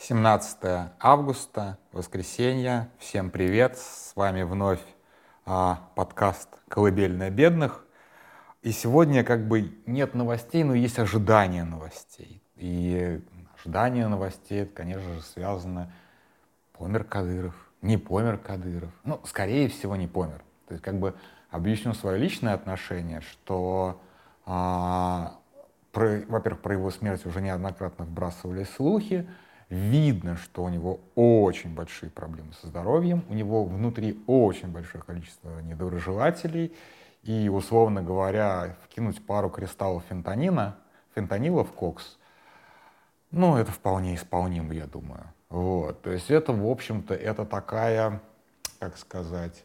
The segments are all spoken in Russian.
17 августа, воскресенье. Всем привет! С вами вновь а, подкаст «Колыбельная бедных». И сегодня как бы нет новостей, но есть ожидание новостей. И ожидание новостей, это, конечно же, связано помер Кадыров, не помер Кадыров. Ну, скорее всего, не помер. То есть как бы объясню свое личное отношение, что, а, во-первых, про его смерть уже неоднократно вбрасывали слухи, видно, что у него очень большие проблемы со здоровьем, у него внутри очень большое количество недоброжелателей, и, условно говоря, вкинуть пару кристаллов фентанина, фентанила в кокс, ну, это вполне исполнимо, я думаю. Вот, то есть это, в общем-то, это такая, как сказать,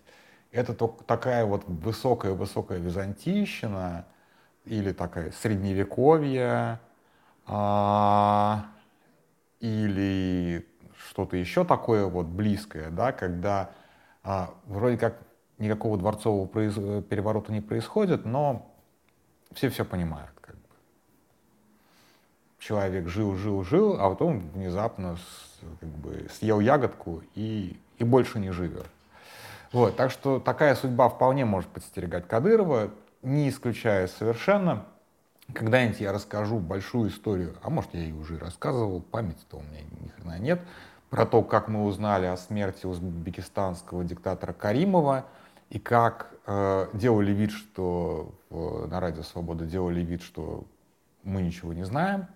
это такая вот высокая-высокая византийщина или такая средневековье, а, или что-то еще такое вот близкое, да, когда а, вроде как никакого дворцового произ... переворота не происходит, но все все понимают. Как бы. Человек жил, жил, жил, а потом внезапно с, как бы, съел ягодку и, и больше не живет. Вот, так что такая судьба вполне может подстерегать Кадырова, не исключая совершенно. Когда-нибудь я расскажу большую историю, а может я ее уже рассказывал, памяти-то у меня ни хрена нет, про то, как мы узнали о смерти узбекистанского диктатора Каримова и как э, делали вид, что э, на Радио Свобода делали вид, что мы ничего не знаем.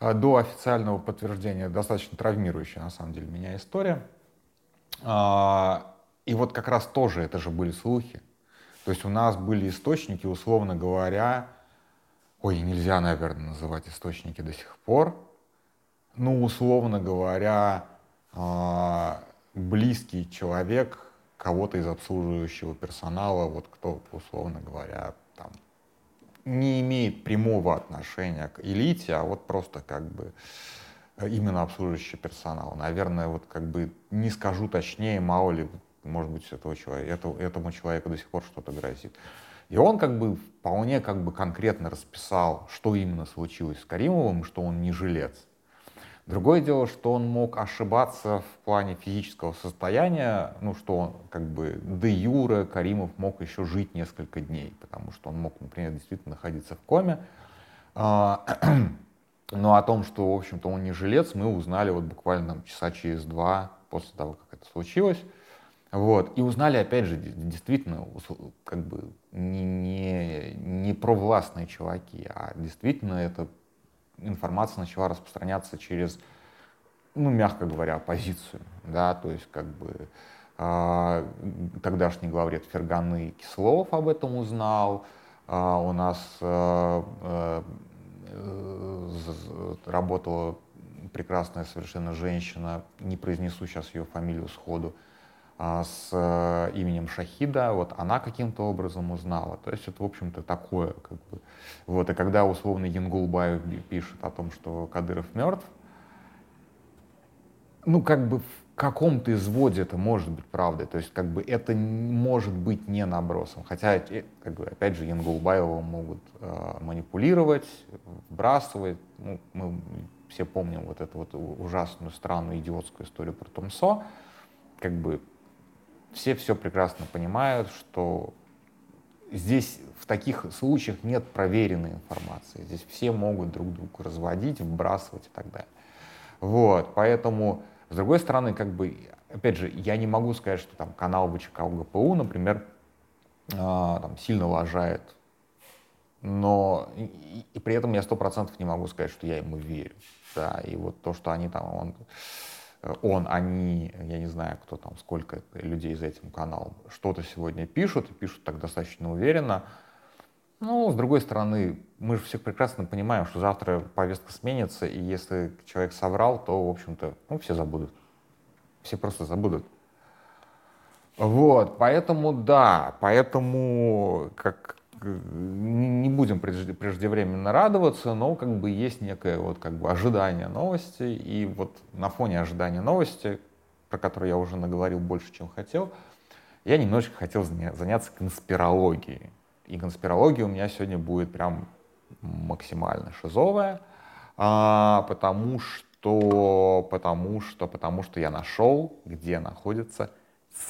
Э, до официального подтверждения достаточно травмирующая, на самом деле, меня история. Э, и вот как раз тоже это же были слухи. То есть у нас были источники, условно говоря, ой, нельзя, наверное, называть источники до сих пор, ну, условно говоря, а, близкий человек кого-то из обслуживающего персонала, вот кто, условно говоря, там, не имеет прямого отношения к элите, а вот просто как бы именно обслуживающий персонал. Наверное, вот как бы не скажу точнее, мало ли, может быть, этого человека, этому, этому человеку до сих пор что-то грозит. И он как бы вполне как бы конкретно расписал, что именно случилось с Каримовым, что он не жилец. Другое дело, что он мог ошибаться в плане физического состояния, ну, что он как бы де юре Каримов мог еще жить несколько дней, потому что он мог, например, действительно находиться в коме. А, но о том, что, в общем-то, он не жилец, мы узнали вот буквально часа через два после того, как это случилось. Вот. И узнали, опять же, действительно, как бы не, не, не провластные чуваки, а действительно эта информация начала распространяться через, ну, мягко говоря, оппозицию, да, то есть как бы э, тогдашний главред Ферганы Кислов об этом узнал, э, у нас э, э, работала прекрасная совершенно женщина, не произнесу сейчас ее фамилию сходу, а, с э, именем Шахида, вот она каким-то образом узнала. То есть это, в общем-то, такое. Как бы. вот, и когда условно Янгулбаев пишет о том, что Кадыров мертв, ну, как бы в каком-то изводе это может быть правдой. То есть, как бы это может быть не набросом. Хотя, э, как бы, опять же, Янгулбаева могут э, манипулировать, вбрасывать. Ну, мы все помним вот эту вот ужасную, странную, идиотскую историю про Томсо. Как бы все все прекрасно понимают, что здесь в таких случаях нет проверенной информации. Здесь все могут друг друга разводить, вбрасывать и так далее. Вот, поэтому, с другой стороны, как бы, опять же, я не могу сказать, что там канал ВЧК УГПУ, например, э, там, сильно лажает, но и, и при этом я сто процентов не могу сказать, что я ему верю. Да, и вот то, что они там, он, он, они, я не знаю, кто там, сколько людей за этим каналом, что-то сегодня пишут, и пишут так достаточно уверенно. Ну, с другой стороны, мы же все прекрасно понимаем, что завтра повестка сменится, и если человек соврал, то, в общем-то, ну, все забудут. Все просто забудут. Вот, поэтому, да, поэтому, как, будем преждевременно радоваться, но как бы есть некое вот как бы ожидание новости, и вот на фоне ожидания новости, про которую я уже наговорил больше, чем хотел, я немножечко хотел заняться конспирологией. И конспирология у меня сегодня будет прям максимально шизовая, а, потому что потому что, потому что я нашел, где находятся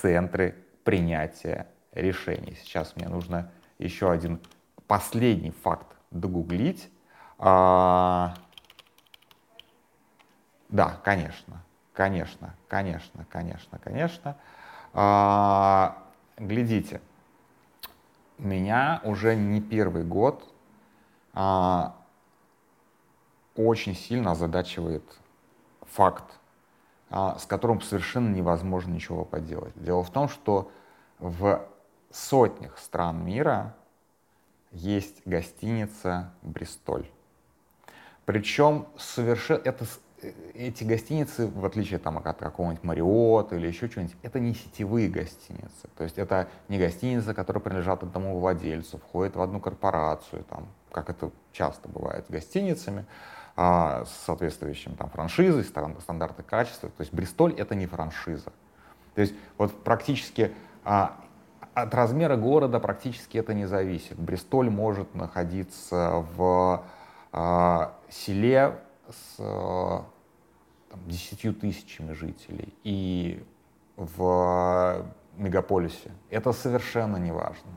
центры принятия решений. Сейчас мне нужно еще один последний факт догуглить. А... Да, конечно, конечно, конечно, конечно, конечно. А... Глядите, меня уже не первый год а, очень сильно озадачивает факт, а, с которым совершенно невозможно ничего поделать. Дело в том, что в сотнях стран мира есть гостиница «Бристоль». Причем совершенно это эти гостиницы, в отличие там, от какого-нибудь Мариот или еще чего-нибудь, это не сетевые гостиницы. То есть это не гостиницы, которые принадлежат одному владельцу, входят в одну корпорацию, там, как это часто бывает с гостиницами, а, с соответствующим там, франшизой, стандарты качества. То есть Бристоль — это не франшиза. То есть вот практически а, от размера города практически это не зависит. Бристоль может находиться в а, селе с десятью тысячами жителей и в мегаполисе. Это совершенно не важно.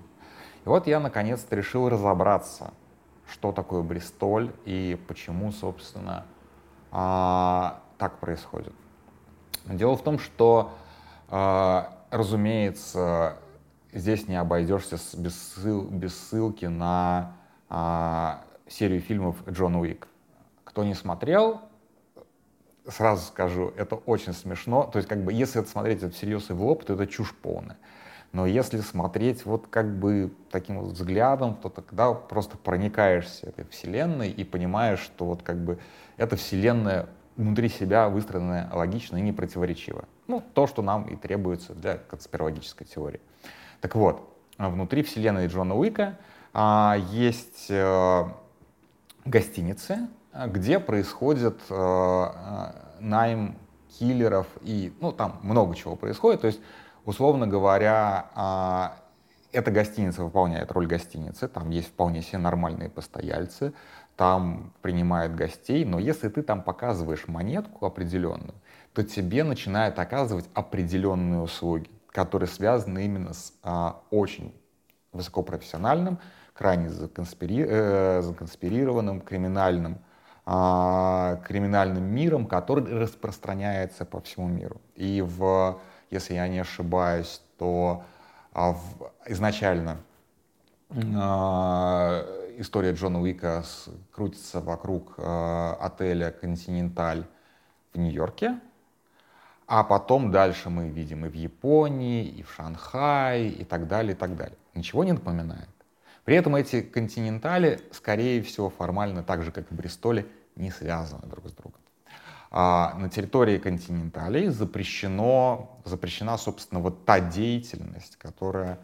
И вот я наконец-то решил разобраться, что такое Бристоль и почему, собственно, а, так происходит. Дело в том, что, а, разумеется, здесь не обойдешься без, ссыл, без ссылки на а, серию фильмов Джон Уик. Кто не смотрел, сразу скажу, это очень смешно. То есть, как бы, если это смотреть это всерьез и в лоб, то это чушь полная. Но если смотреть вот как бы таким вот взглядом, то тогда просто проникаешься этой вселенной и понимаешь, что вот как бы эта вселенная внутри себя выстроенная логично и непротиворечиво. Ну, то, что нам и требуется для конспирологической теории. Так вот, внутри вселенной Джона Уика а, есть а, гостиницы, где происходит э, найм киллеров и, ну, там много чего происходит. То есть, условно говоря, э, эта гостиница выполняет роль гостиницы, там есть вполне себе нормальные постояльцы, там принимают гостей, но если ты там показываешь монетку определенную, то тебе начинают оказывать определенные услуги, которые связаны именно с а, очень высокопрофессиональным, крайне законспири... э, законспирированным криминальным а, криминальным миром, который распространяется по всему миру. И в, если я не ошибаюсь, то а, в, изначально а, история Джона Уика крутится вокруг а, отеля «Континенталь» в Нью-Йорке, а потом дальше мы видим и в Японии, и в Шанхае, и так далее, и так далее. Ничего не напоминает? При этом эти континентали, скорее всего, формально, так же, как и Бристоле, не связаны друг с другом. А на территории континенталей запрещено, запрещена, собственно, вот та деятельность, которая,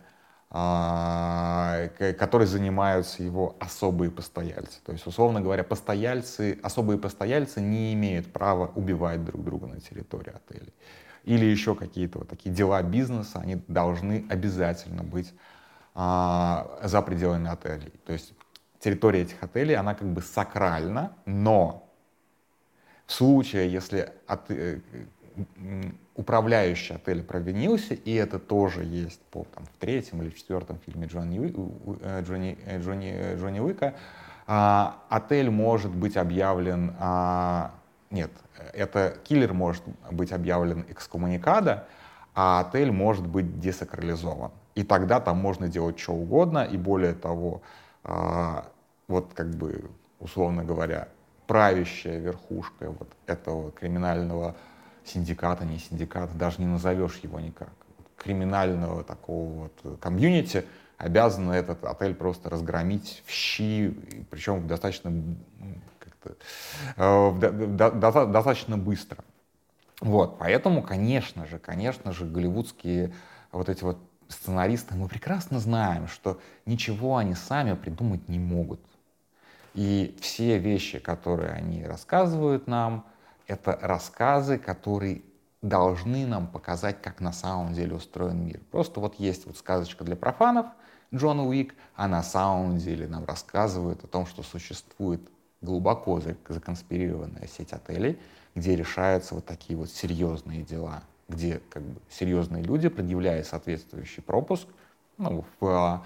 которой занимаются его особые постояльцы. То есть, условно говоря, постояльцы, особые постояльцы не имеют права убивать друг друга на территории отелей. Или еще какие-то вот такие дела бизнеса, они должны обязательно быть а, за пределами отелей. То есть территория этих отелей, она как бы сакральна, но в случае, если от, э, управляющий отеля провинился, и это тоже есть по, там, в третьем или четвертом фильме Джонни, э, Джонни, э, Джонни, Джонни Уика, а, отель может быть объявлен, а, нет, это киллер может быть объявлен экскоммуникада, а отель может быть десакрализован. И тогда там можно делать что угодно, и более того, а, вот как бы, условно говоря, правящая верхушка вот этого криминального синдиката, не синдиката, даже не назовешь его никак, криминального такого вот комьюнити, обязаны этот отель просто разгромить в щи, причем достаточно, э, достаточно быстро. Вот, поэтому, конечно же, конечно же, голливудские вот эти вот сценаристы, мы прекрасно знаем, что ничего они сами придумать не могут. И все вещи, которые они рассказывают нам, это рассказы, которые должны нам показать, как на самом деле устроен мир. Просто вот есть вот сказочка для профанов Джон Уик, а на самом деле нам рассказывают о том, что существует глубоко законспирированная сеть отелей, где решаются вот такие вот серьезные дела, где как бы серьезные люди, предъявляя соответствующий пропуск, ну, в а,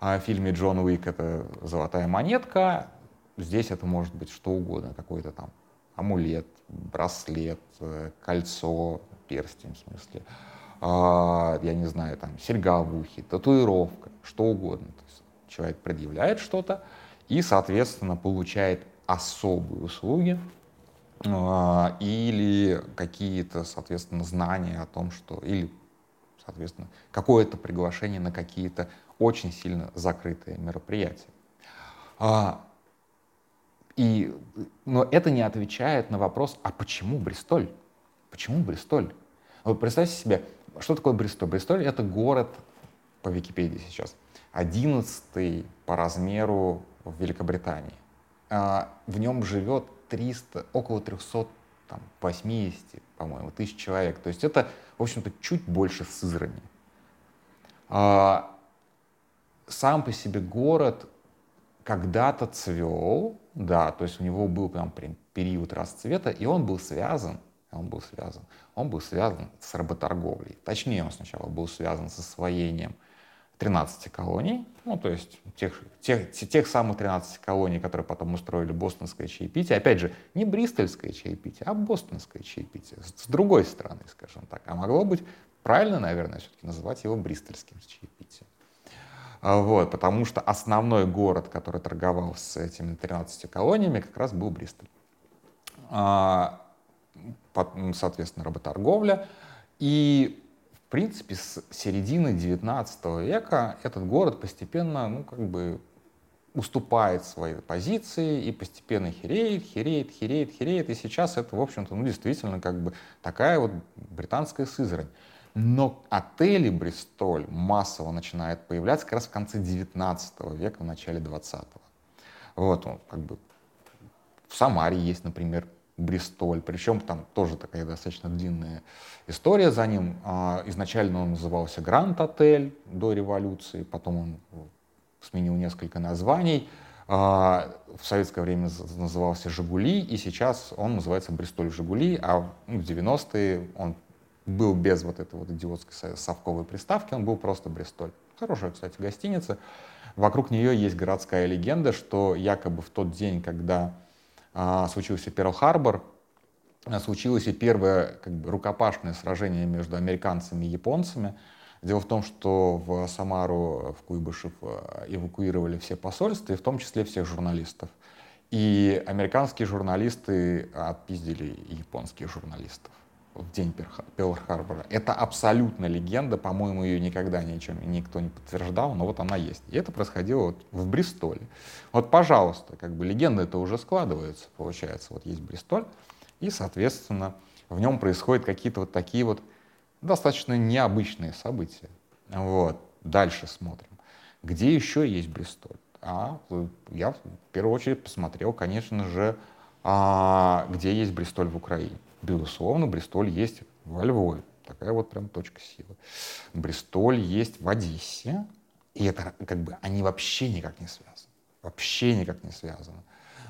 а, фильме Джон Уик это «Золотая монетка», здесь это может быть что угодно, какой-то там амулет, браслет, э, кольцо, перстень в смысле, а, я не знаю, там, серьга в ухе, татуировка, что угодно. То есть человек предъявляет что-то и, соответственно, получает особые услуги а, или какие-то, соответственно, знания о том, что, или, соответственно, какое-то приглашение на какие-то очень сильно закрытые мероприятия. А, и, но это не отвечает на вопрос, а почему Бристоль? Почему Бристоль? Вот представьте себе, что такое Бристоль? Бристоль — это город, по Википедии сейчас, одиннадцатый по размеру в Великобритании. А, в нем живет 300, около 380, по-моему, тысяч человек. То есть это, в общем-то, чуть больше Сызрани. А, сам по себе город когда-то цвел, да, то есть у него был прям период расцвета, и он был связан он был связан. Он был связан с работорговлей. Точнее, он сначала был связан с освоением 13 колоний, ну, то есть тех, тех, тех самых 13 колоний, которые потом устроили бостонское чаепитие. Опять же, не бристольское чаепитие, а бостонское чаепитие. С, другой стороны, скажем так. А могло быть правильно, наверное, все-таки называть его бристольским чаепитием. А, вот, потому что основной город, который торговал с этими 13 колониями, как раз был Бристоль. А, соответственно, работорговля. И, в принципе, с середины XIX века этот город постепенно, ну, как бы уступает свои позиции и постепенно хереет, хереет, хереет, хереет. И сейчас это, в общем-то, ну, действительно, как бы такая вот британская Сызрань. Но отели Бристоль массово начинают появляться как раз в конце 19 века, в начале 20-го. Вот, он как бы в Самаре есть, например, Бристоль. Причем там тоже такая достаточно длинная история за ним. А, изначально он назывался Гранд Отель до революции, потом он сменил несколько названий. А, в советское время назывался «Жигули», и сейчас он называется «Бристоль Жигули», а в 90-е он был без вот этой вот идиотской совковой приставки, он был просто «Бристоль». Хорошая, кстати, гостиница. Вокруг нее есть городская легенда, что якобы в тот день, когда а, случился Перл-Харбор, а, случилось и первое как бы, рукопашное сражение между американцами и японцами. Дело в том, что в Самару, в Куйбышев а, эвакуировали все посольства, и в том числе всех журналистов. И американские журналисты отпиздили японских журналистов в день Перл-Харбора. Это абсолютно легенда, по-моему, ее никогда ничем, никто не подтверждал, но вот она есть. И это происходило вот в Бристоле. Вот, пожалуйста, как бы легенда это уже складывается, получается. Вот есть Бристоль, и, соответственно, в нем происходят какие-то вот такие вот достаточно необычные события. Вот. Дальше смотрим. Где еще есть Бристоль? А я в первую очередь посмотрел, конечно же, а, где есть Бристоль в Украине безусловно, Бристоль есть во Львове. Такая вот прям точка силы. Бристоль есть в Одессе. И это как бы они вообще никак не связаны. Вообще никак не связаны.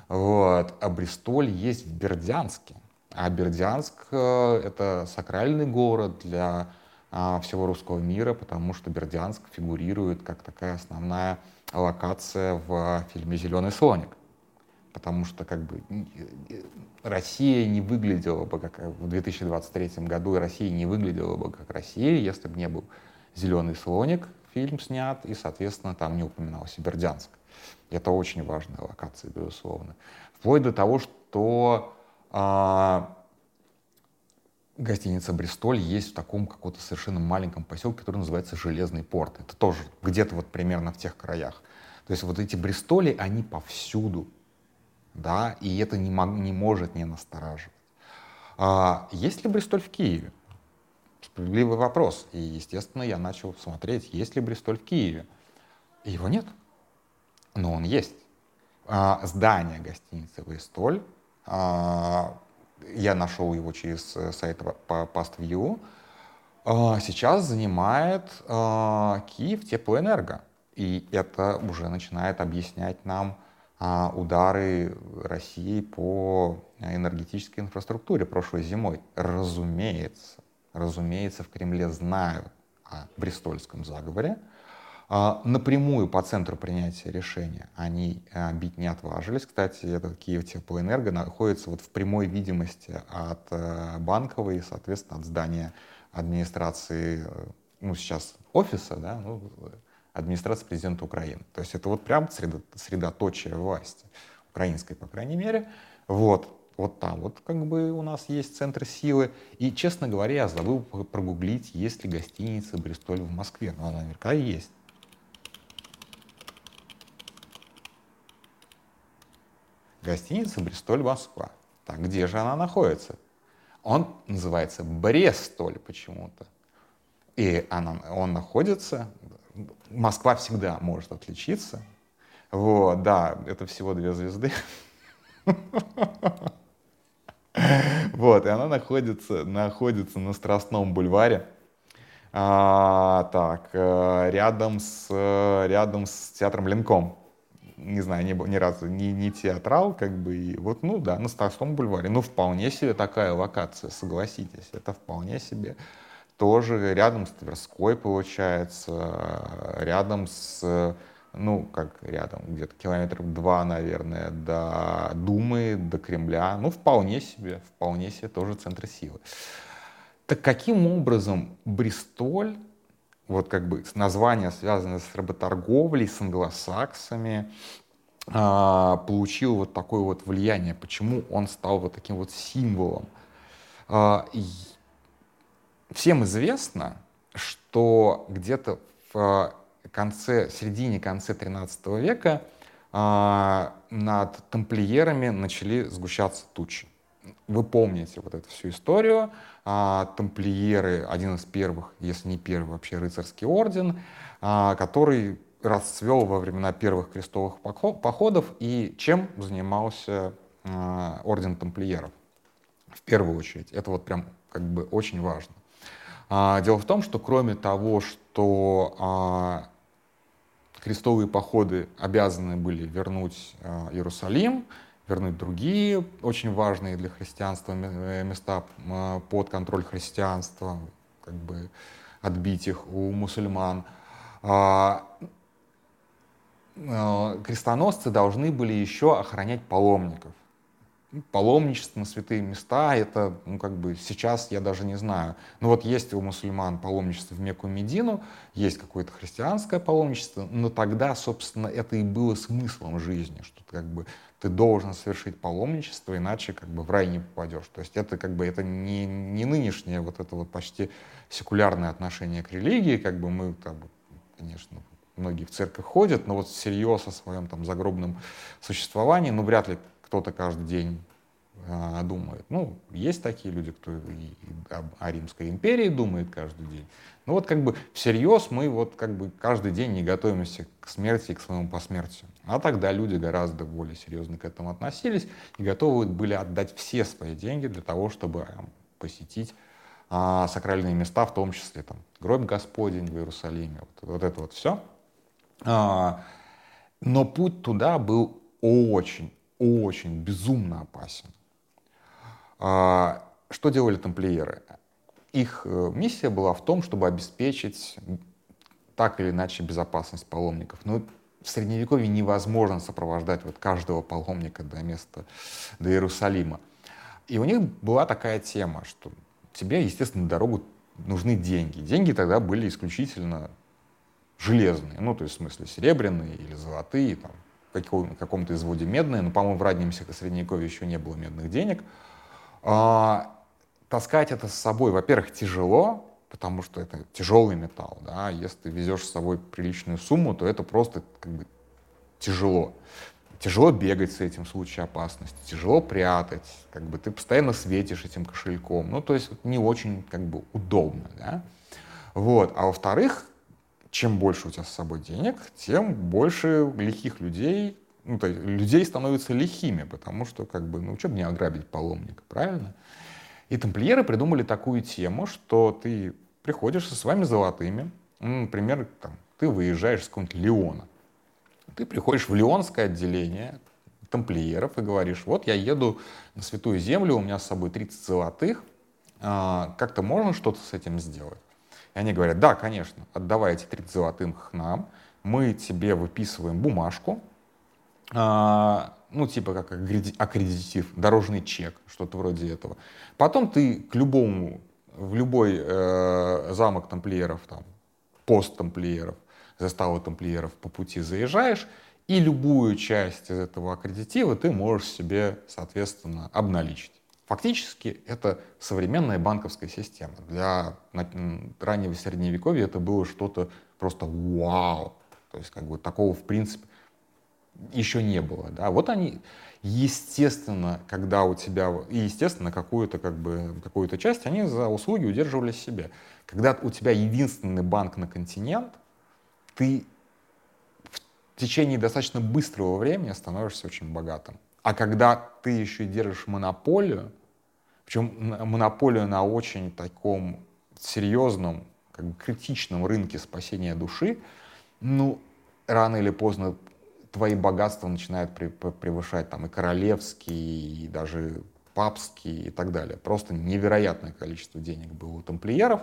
Вот. А Бристоль есть в Бердянске. А Бердянск э, — это сакральный город для а, всего русского мира, потому что Бердянск фигурирует как такая основная локация в фильме «Зеленый слоник» потому что как бы Россия не выглядела бы как в 2023 году, и Россия не выглядела бы как Россия, если бы не был «Зеленый слоник», фильм снят, и, соответственно, там не упоминался Бердянск. Это очень важная локация, безусловно. Вплоть до того, что а, гостиница «Бристоль» есть в таком каком-то совершенно маленьком поселке, который называется Железный порт. Это тоже где-то вот примерно в тех краях. То есть вот эти Бристоли, они повсюду да, и это не, не может не настораживать. А, есть ли Бристоль в Киеве? Справедливый вопрос. И, естественно, я начал смотреть, есть ли Бристоль в Киеве. его нет, но он есть. А, здание гостиницы Бристоль, а, я нашел его через э, сайт PastView, а, сейчас занимает а, Киев Теплоэнерго. И это уже начинает объяснять нам удары России по энергетической инфраструктуре прошлой зимой. Разумеется, разумеется, в Кремле знают о Бристольском заговоре. А, напрямую по центру принятия решения они а, бить не отважились. Кстати, этот Киев Теплоэнерго находится вот в прямой видимости от э, Банковой, соответственно, от здания администрации, э, ну, сейчас офиса, да, ну, администрации президента Украины. То есть это вот прям средоточие власти, украинской, по крайней мере. Вот, вот там вот как бы у нас есть центр силы. И, честно говоря, я забыл прогуглить, есть ли гостиница «Бристоль» в Москве. Но она наверняка есть. Гостиница «Бристоль Москва». Так, где же она находится? Он называется Брестоль почему-то. И она, он находится Москва всегда может отличиться. Вот, да, это всего две звезды. Вот, и она находится, находится на Страстном бульваре. А, так, э, рядом с, рядом с театром Ленком. Не знаю, ни, ни разу не, не театрал, как бы, и вот, ну да, на Страстном бульваре. Ну, вполне себе такая локация, согласитесь, это вполне себе тоже рядом с Тверской, получается, рядом с, ну, как рядом, где-то километров два, наверное, до Думы, до Кремля. Ну, вполне себе, вполне себе тоже центр силы. Так каким образом Бристоль, вот как бы название связанное с работорговлей, с англосаксами, а, получил вот такое вот влияние, почему он стал вот таким вот символом. Всем известно, что где-то в конце, середине, конце 13 века а, над тамплиерами начали сгущаться тучи. Вы помните вот эту всю историю. А, тамплиеры, один из первых, если не первый вообще рыцарский орден, а, который расцвел во времена первых крестовых походов. И чем занимался орден тамплиеров? В первую очередь. Это вот прям как бы очень важно. А, дело в том, что кроме того, что а, крестовые походы обязаны были вернуть а, Иерусалим, вернуть другие очень важные для христианства э, места под контроль христианства, как бы отбить их у мусульман. Крестоносцы должны были еще охранять паломников паломничество на святые места, это, ну, как бы, сейчас я даже не знаю. Ну, вот есть у мусульман паломничество в Мекку Медину, есть какое-то христианское паломничество, но тогда, собственно, это и было смыслом жизни, что как бы ты должен совершить паломничество, иначе как бы в рай не попадешь. То есть это как бы это не, не нынешнее вот это вот почти секулярное отношение к религии, как бы мы там, конечно, многие в церковь ходят, но вот всерьез о своем там загробном существовании, ну, вряд ли кто-то каждый день а, думает. Ну, есть такие люди, кто о, Римской империи думает каждый день. Ну вот как бы всерьез мы вот как бы каждый день не готовимся к смерти и к своему посмертию. А тогда люди гораздо более серьезно к этому относились и готовы были отдать все свои деньги для того, чтобы а, посетить а, сакральные места, в том числе там гроб Господень в Иерусалиме, вот, вот это вот все. А, но путь туда был очень, очень безумно опасен. А, что делали тамплиеры? Их э, миссия была в том, чтобы обеспечить так или иначе безопасность паломников. Но в Средневековье невозможно сопровождать вот каждого паломника до места, до Иерусалима. И у них была такая тема, что тебе, естественно, на дорогу нужны деньги. Деньги тогда были исключительно железные, ну, то есть в смысле серебряные или золотые, там, каком, каком-то изводе медные, но, по-моему, в раннем средневековье еще не было медных денег. А, таскать это с собой, во-первых, тяжело, потому что это тяжелый металл, да, если ты везешь с собой приличную сумму, то это просто как бы тяжело. Тяжело бегать с этим в случае опасности, тяжело прятать, как бы ты постоянно светишь этим кошельком, ну, то есть не очень как бы удобно, да. Вот, а во-вторых, чем больше у тебя с собой денег, тем больше лихих людей, ну, то есть людей становятся лихими, потому что, как бы, ну, что бы не ограбить паломника, правильно? И тамплиеры придумали такую тему, что ты приходишь со своими золотыми, ну, например, там, ты выезжаешь с какого-нибудь Леона, ты приходишь в Леонское отделение тамплиеров и говоришь, вот я еду на Святую Землю, у меня с собой 30 золотых, а, как-то можно что-то с этим сделать? И они говорят, да, конечно, отдавай эти 30 золотых нам, мы тебе выписываем бумажку, а, ну, типа как аккредитив, дорожный чек, что-то вроде этого. Потом ты к любому, в любой э, замок тамплиеров, там, пост тамплиеров, заставу тамплиеров по пути заезжаешь, и любую часть из этого аккредитива ты можешь себе, соответственно, обналичить. Фактически это современная банковская система. Для раннего средневековья это было что-то просто вау. То есть как бы такого в принципе еще не было. Да? Вот они, естественно, когда у тебя, и естественно, какую-то как бы, какую-то часть они за услуги удерживали себе. Когда у тебя единственный банк на континент, ты в течение достаточно быстрого времени становишься очень богатым. А когда ты еще держишь монополию, причем монополию на очень таком серьезном, как бы критичном рынке спасения души, ну, рано или поздно твои богатства начинают превышать там и королевские, и даже папские и так далее. Просто невероятное количество денег было у тамплиеров.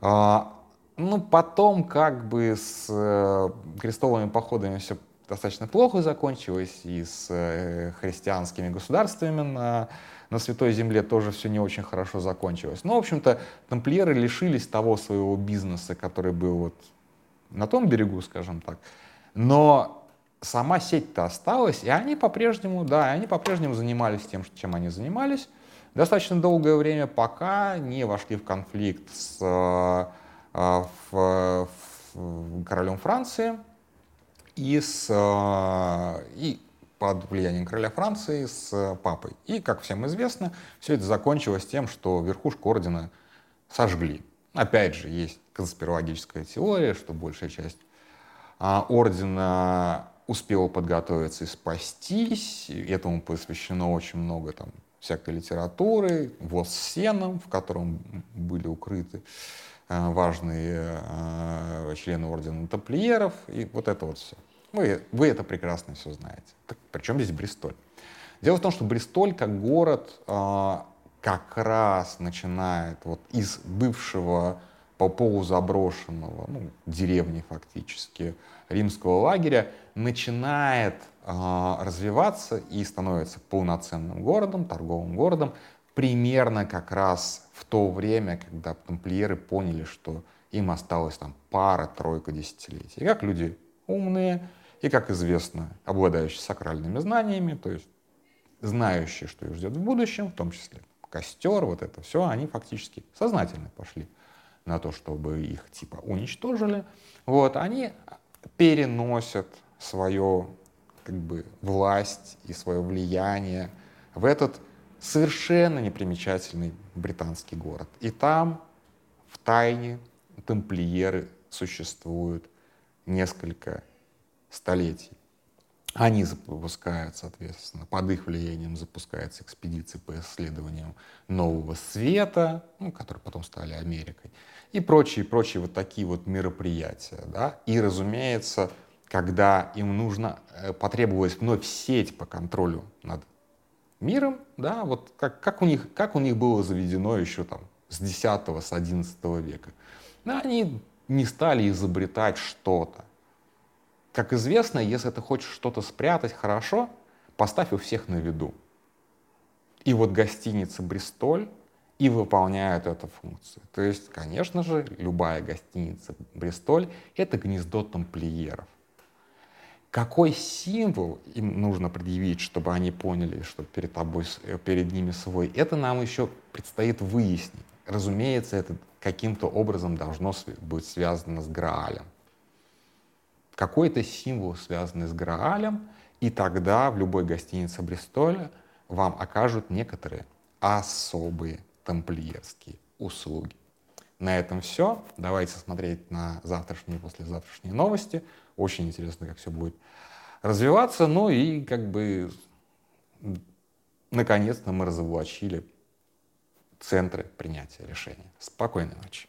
А, ну, потом как бы с э, крестовыми походами все достаточно плохо закончилось, и с э, христианскими государствами на, на Святой Земле тоже все не очень хорошо закончилось. Но, в общем-то, тамплиеры лишились того своего бизнеса, который был вот на том берегу, скажем так. Но сама сеть-то осталась, и они по-прежнему, да, они по-прежнему занимались тем, чем они занимались, достаточно долгое время, пока не вошли в конфликт с э, э, в, в королем Франции и, с, э, и под влиянием короля Франции с папой. И, как всем известно, все это закончилось тем, что верхушку ордена сожгли. Опять же, есть конспирологическая теория, что большая часть а, ордена успела подготовиться и спастись. И этому посвящено очень много там, всякой литературы, воз с сеном, в котором были укрыты а, важные а, члены ордена тамплиеров. И вот это вот все. Вы, вы это прекрасно все знаете. Так, причем здесь Бристоль? Дело в том, что Бристоль как город как раз начинает вот из бывшего по полузаброшенного, ну, деревни фактически, римского лагеря, начинает э, развиваться и становится полноценным городом, торговым городом, примерно как раз в то время, когда тамплиеры поняли, что им осталось там пара-тройка десятилетий. И как люди умные, и, как известно, обладающие сакральными знаниями, то есть знающие, что их ждет в будущем, в том числе костер, вот это все, они фактически сознательно пошли на то, чтобы их типа уничтожили, вот, они переносят свою как бы, власть и свое влияние в этот совершенно непримечательный британский город. И там в тайне тамплиеры существуют несколько столетий. Они запускают, соответственно, под их влиянием запускаются экспедиции по исследованиям нового света, ну, которые потом стали Америкой, и прочие, прочие вот такие вот мероприятия. Да? И, разумеется, когда им нужно, э, потребовалась вновь сеть по контролю над миром, да, вот как, как, у них, как у них было заведено еще там с 10 с 11 века. Да, они не стали изобретать что-то. Как известно, если ты хочешь что-то спрятать хорошо, поставь у всех на виду. И вот гостиница «Бристоль» и выполняют эту функцию. То есть, конечно же, любая гостиница «Бристоль» — это гнездо тамплиеров. Какой символ им нужно предъявить, чтобы они поняли, что перед, тобой, э, перед ними свой, это нам еще предстоит выяснить. Разумеется, это каким-то образом должно быть связано с Граалем какой-то символ, связанный с Граалем, и тогда в любой гостинице Бристоля вам окажут некоторые особые тамплиерские услуги. На этом все. Давайте смотреть на завтрашние и послезавтрашние новости. Очень интересно, как все будет развиваться. Ну и как бы наконец-то мы разоблачили центры принятия решений. Спокойной ночи.